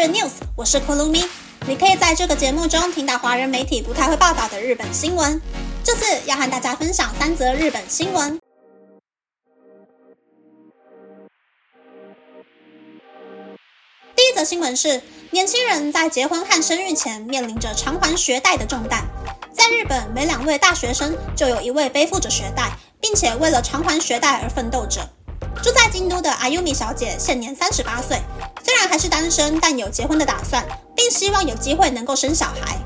日 News，我是 Kurumi。你可以在这个节目中听到华人媒体不太会报道的日本新闻。这次要和大家分享三则日本新闻。第一则新闻是，年轻人在结婚和生育前面临着偿还学贷的重担。在日本，每两位大学生就有一位背负着学贷，并且为了偿还学贷而奋斗着。住在京都的阿优米小姐现年三十八岁，虽然还是单身，但有结婚的打算，并希望有机会能够生小孩。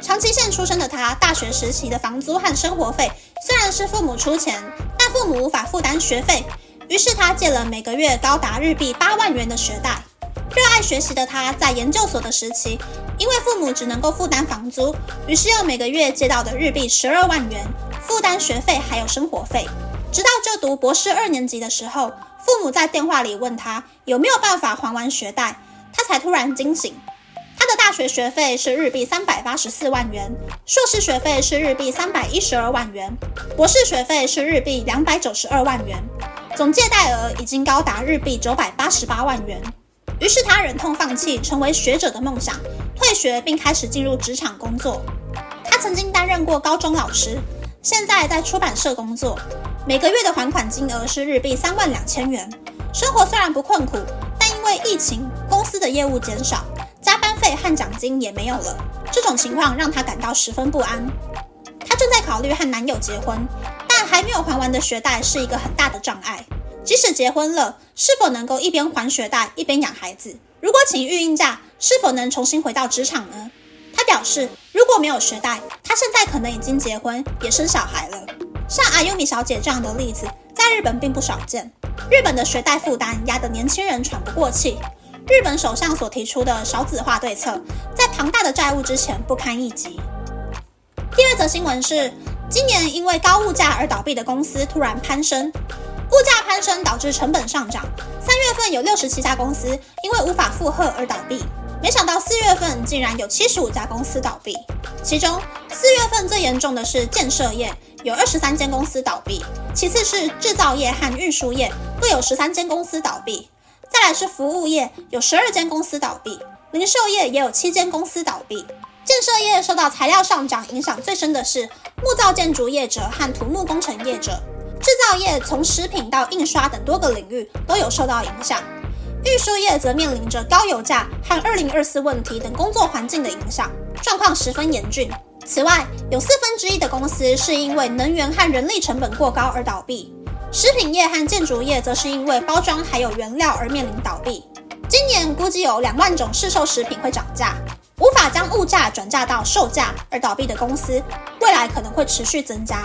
长崎县出生的他，大学时期的房租和生活费虽然是父母出钱，但父母无法负担学费，于是他借了每个月高达日币八万元的学贷。热爱学习的他，在研究所的时期，因为父母只能够负担房租，于是用每个月借到的日币十二万元负担学费还有生活费。直到就读博士二年级的时候，父母在电话里问他有没有办法还完学贷，他才突然惊醒。他的大学学费是日币三百八十四万元，硕士学费是日币三百一十二万元，博士学费是日币两百九十二万元，总借贷额已经高达日币九百八十八万元。于是他忍痛放弃成为学者的梦想，退学并开始进入职场工作。他曾经担任过高中老师，现在在出版社工作。每个月的还款金额是日币三万两千元，生活虽然不困苦，但因为疫情，公司的业务减少，加班费和奖金也没有了。这种情况让她感到十分不安。她正在考虑和男友结婚，但还没有还完的学贷是一个很大的障碍。即使结婚了，是否能够一边还学贷一边养孩子？如果请育婴假，是否能重新回到职场呢？她表示，如果没有学贷，她现在可能已经结婚也生小孩了。像阿尤米小姐这样的例子，在日本并不少见。日本的学贷负担压得年轻人喘不过气。日本首相所提出的少子化对策，在庞大的债务之前不堪一击。第二则新闻是，今年因为高物价而倒闭的公司突然攀升，物价攀升导致成本上涨。三月份有六十七家公司因为无法负荷而倒闭，没想到四月份竟然有七十五家公司倒闭，其中四月份最严重的是建设业。有二十三间公司倒闭，其次是制造业和运输业各有十三间公司倒闭，再来是服务业有十二间公司倒闭，零售业也有七间公司倒闭。建设业受到材料上涨影响最深的是木造建筑业者和土木工程业者，制造业从食品到印刷等多个领域都有受到影响，运输业则面临着高油价和二零二四问题等工作环境的影响，状况十分严峻。此外，有四分之一的公司是因为能源和人力成本过高而倒闭，食品业和建筑业则是因为包装还有原料而面临倒闭。今年估计有两万种市售食品会涨价，无法将物价转嫁到售价而倒闭的公司，未来可能会持续增加。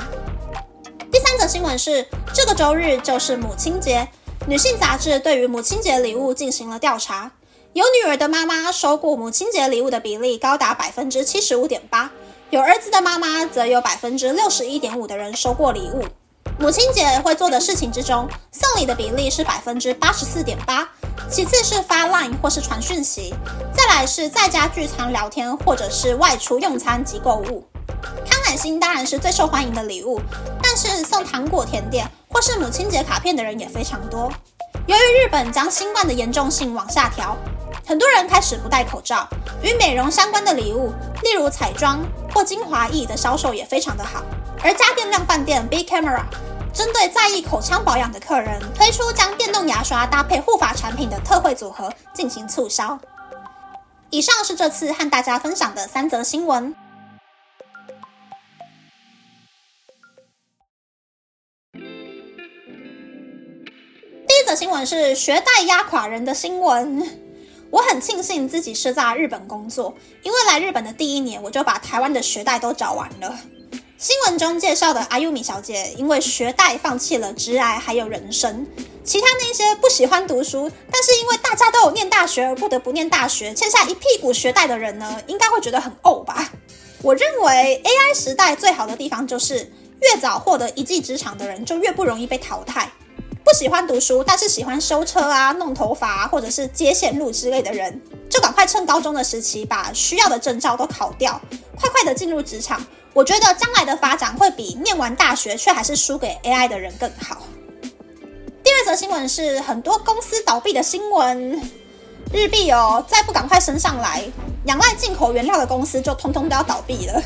第三则新闻是，这个周日就是母亲节，女性杂志对于母亲节礼物进行了调查，有女儿的妈妈收过母亲节礼物的比例高达百分之七十五点八。有儿子的妈妈，则有百分之六十一点五的人收过礼物。母亲节会做的事情之中，送礼的比例是百分之八十四点八，其次是发 Line 或是传讯息，再来是在家聚餐聊天，或者是外出用餐及购物。康乃馨当然是最受欢迎的礼物，但是送糖果、甜点或是母亲节卡片的人也非常多。由于日本将新冠的严重性往下调。很多人开始不戴口罩，与美容相关的礼物，例如彩妆或精华液的销售也非常的好。而家电量饭店 B Camera 针对在意口腔保养的客人，推出将电动牙刷搭配护发产品的特惠组合进行促销。以上是这次和大家分享的三则新闻。第一则新闻是学贷压垮人的新闻。我很庆幸自己是在日本工作，因为来日本的第一年，我就把台湾的学贷都找完了。新闻中介绍的阿优米小姐，因为学贷放弃了职涯还有人生。其他那些不喜欢读书，但是因为大家都有念大学而不得不念大学，欠下一屁股学贷的人呢，应该会觉得很呕吧？我认为 AI 时代最好的地方就是，越早获得一技之长的人，就越不容易被淘汰。喜欢读书，但是喜欢修车啊、弄头发啊，或者是接线路之类的人，就赶快趁高中的时期把需要的证照都考掉，快快的进入职场。我觉得将来的发展会比念完大学却还是输给 AI 的人更好。第二则新闻是很多公司倒闭的新闻。日币哦，再不赶快升上来，仰赖进口原料的公司就通通都要倒闭了。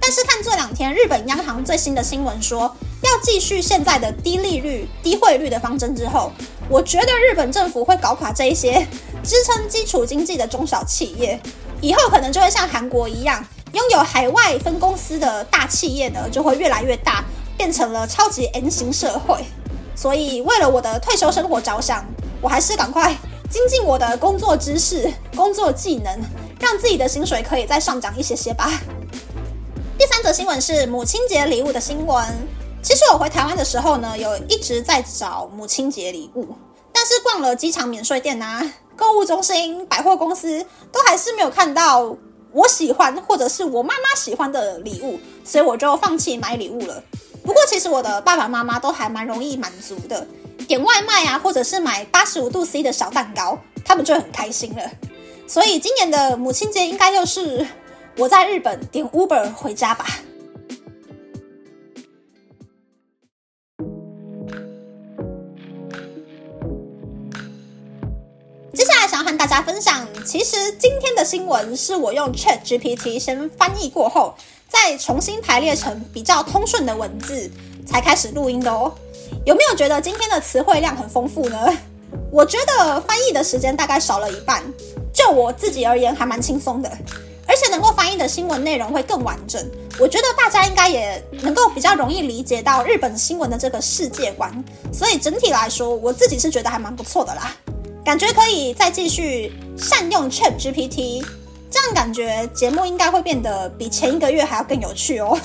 但是看这两天日本央行最新的新闻说要继续现在的低利率、低汇率的方针之后，我觉得日本政府会搞垮这一些支撑基础经济的中小企业，以后可能就会像韩国一样，拥有海外分公司的大企业呢就会越来越大，变成了超级 N 型社会。所以为了我的退休生活着想，我还是赶快精进我的工作知识、工作技能，让自己的薪水可以再上涨一些些吧。第三则新闻是母亲节礼物的新闻。其实我回台湾的时候呢，有一直在找母亲节礼物，但是逛了机场免税店啊、购物中心、百货公司，都还是没有看到我喜欢或者是我妈妈喜欢的礼物，所以我就放弃买礼物了。不过其实我的爸爸妈妈都还蛮容易满足的，点外卖啊，或者是买八十五度 C 的小蛋糕，他们就很开心了。所以今年的母亲节应该又是。我在日本点 Uber 回家吧。想要和大家分享，其实今天的新闻是我用 Chat GPT 先翻译过后，再重新排列成比较通顺的文字，才开始录音的哦。有没有觉得今天的词汇量很丰富呢？我觉得翻译的时间大概少了一半，就我自己而言，还蛮轻松的。而且能够翻译的新闻内容会更完整，我觉得大家应该也能够比较容易理解到日本新闻的这个世界观，所以整体来说，我自己是觉得还蛮不错的啦。感觉可以再继续善用 Chat GPT，这样感觉节目应该会变得比前一个月还要更有趣哦。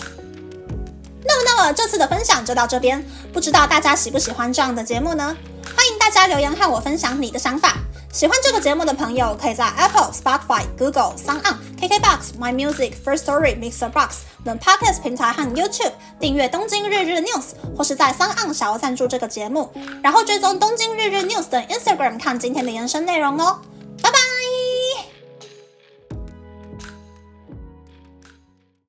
那么，那么这次的分享就到这边，不知道大家喜不喜欢这样的节目呢？欢迎大家留言和我分享你的想法。喜欢这个节目的朋友，可以在 Apple、Spotify、Google、s o n On、KKBox、My Music、First Story、Mixer Box 等 Podcast 平台和 YouTube 订阅《东京日日 News》，或是在 s o n On 小额赞助这个节目，然后追踪《东京日日 News》的 Instagram 看今天的延伸内容哦。